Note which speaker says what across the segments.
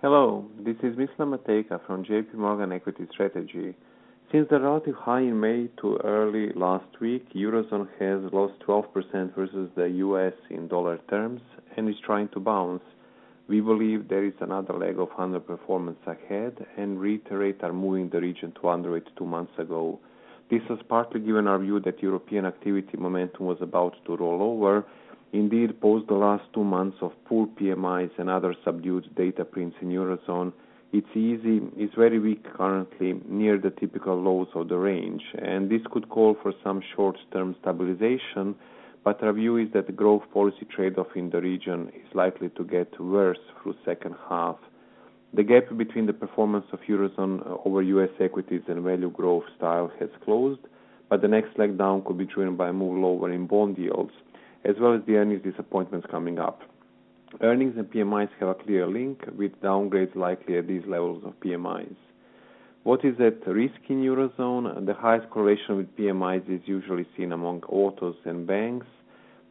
Speaker 1: Hello, this is Mislav Matejka from JP Morgan Equity Strategy. Since the relative high in May to early last week, Eurozone has lost 12% versus the US in dollar terms and is trying to bounce. We believe there is another leg of underperformance ahead and reiterate our moving the region to underweight two months ago. This was partly given our view that European activity momentum was about to roll over. Indeed, post the last two months of poor PMIs and other subdued data prints in Eurozone, it's very weak currently, near the typical lows of the range, and this could call for some short-term stabilization, but our view is that the growth policy trade-off in the region is likely to get worse through second half. The gap between the performance of Eurozone over US equities and value growth style has closed, but the next leg down could be driven by a move lower in bond yields, as well as the earnings disappointments coming up. Earnings and PMIs have a clear link, with downgrades likely at these levels of PMIs. What is at risk in Eurozone? The highest correlation with PMIs is usually seen among autos and banks.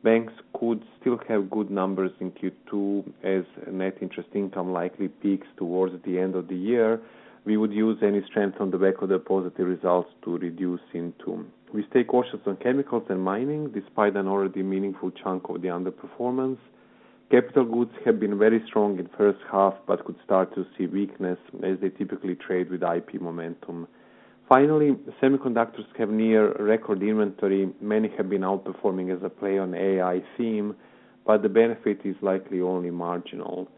Speaker 1: Banks could still have good numbers in Q2 as net interest income likely peaks towards the end of the year. We would use any strength on the back of the positive results to reduce into. We stay cautious on chemicals and mining, despite an already meaningful chunk of the underperformance. Capital goods have been very strong in first half, but could start to see weakness as they typically trade with IP momentum. Finally, semiconductors have near record inventory. Many have been outperforming as a play on AI theme, but the benefit is likely only marginal.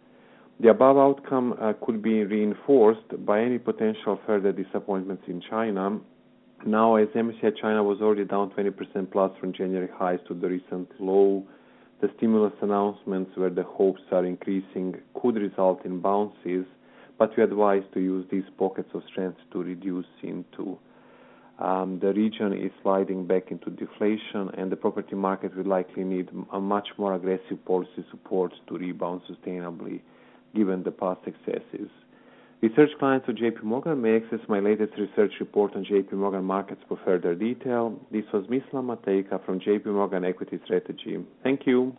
Speaker 1: The above outcome uh, could be reinforced by any potential further disappointments in China. Now, as MSCI China was already down 20% plus from January highs to the recent low, the stimulus announcements, where the hopes are increasing, could result in bounces, but we advise to use these pockets of strength to reduce into. Um, the region is sliding back into deflation, and the property market will likely need a much more aggressive policy support to rebound sustainably, given the past successes. Research clients of JP Morgan may access my latest research report on JP Morgan markets for further detail. This was Mislav Matejka from JP Morgan Equity Strategy. Thank you.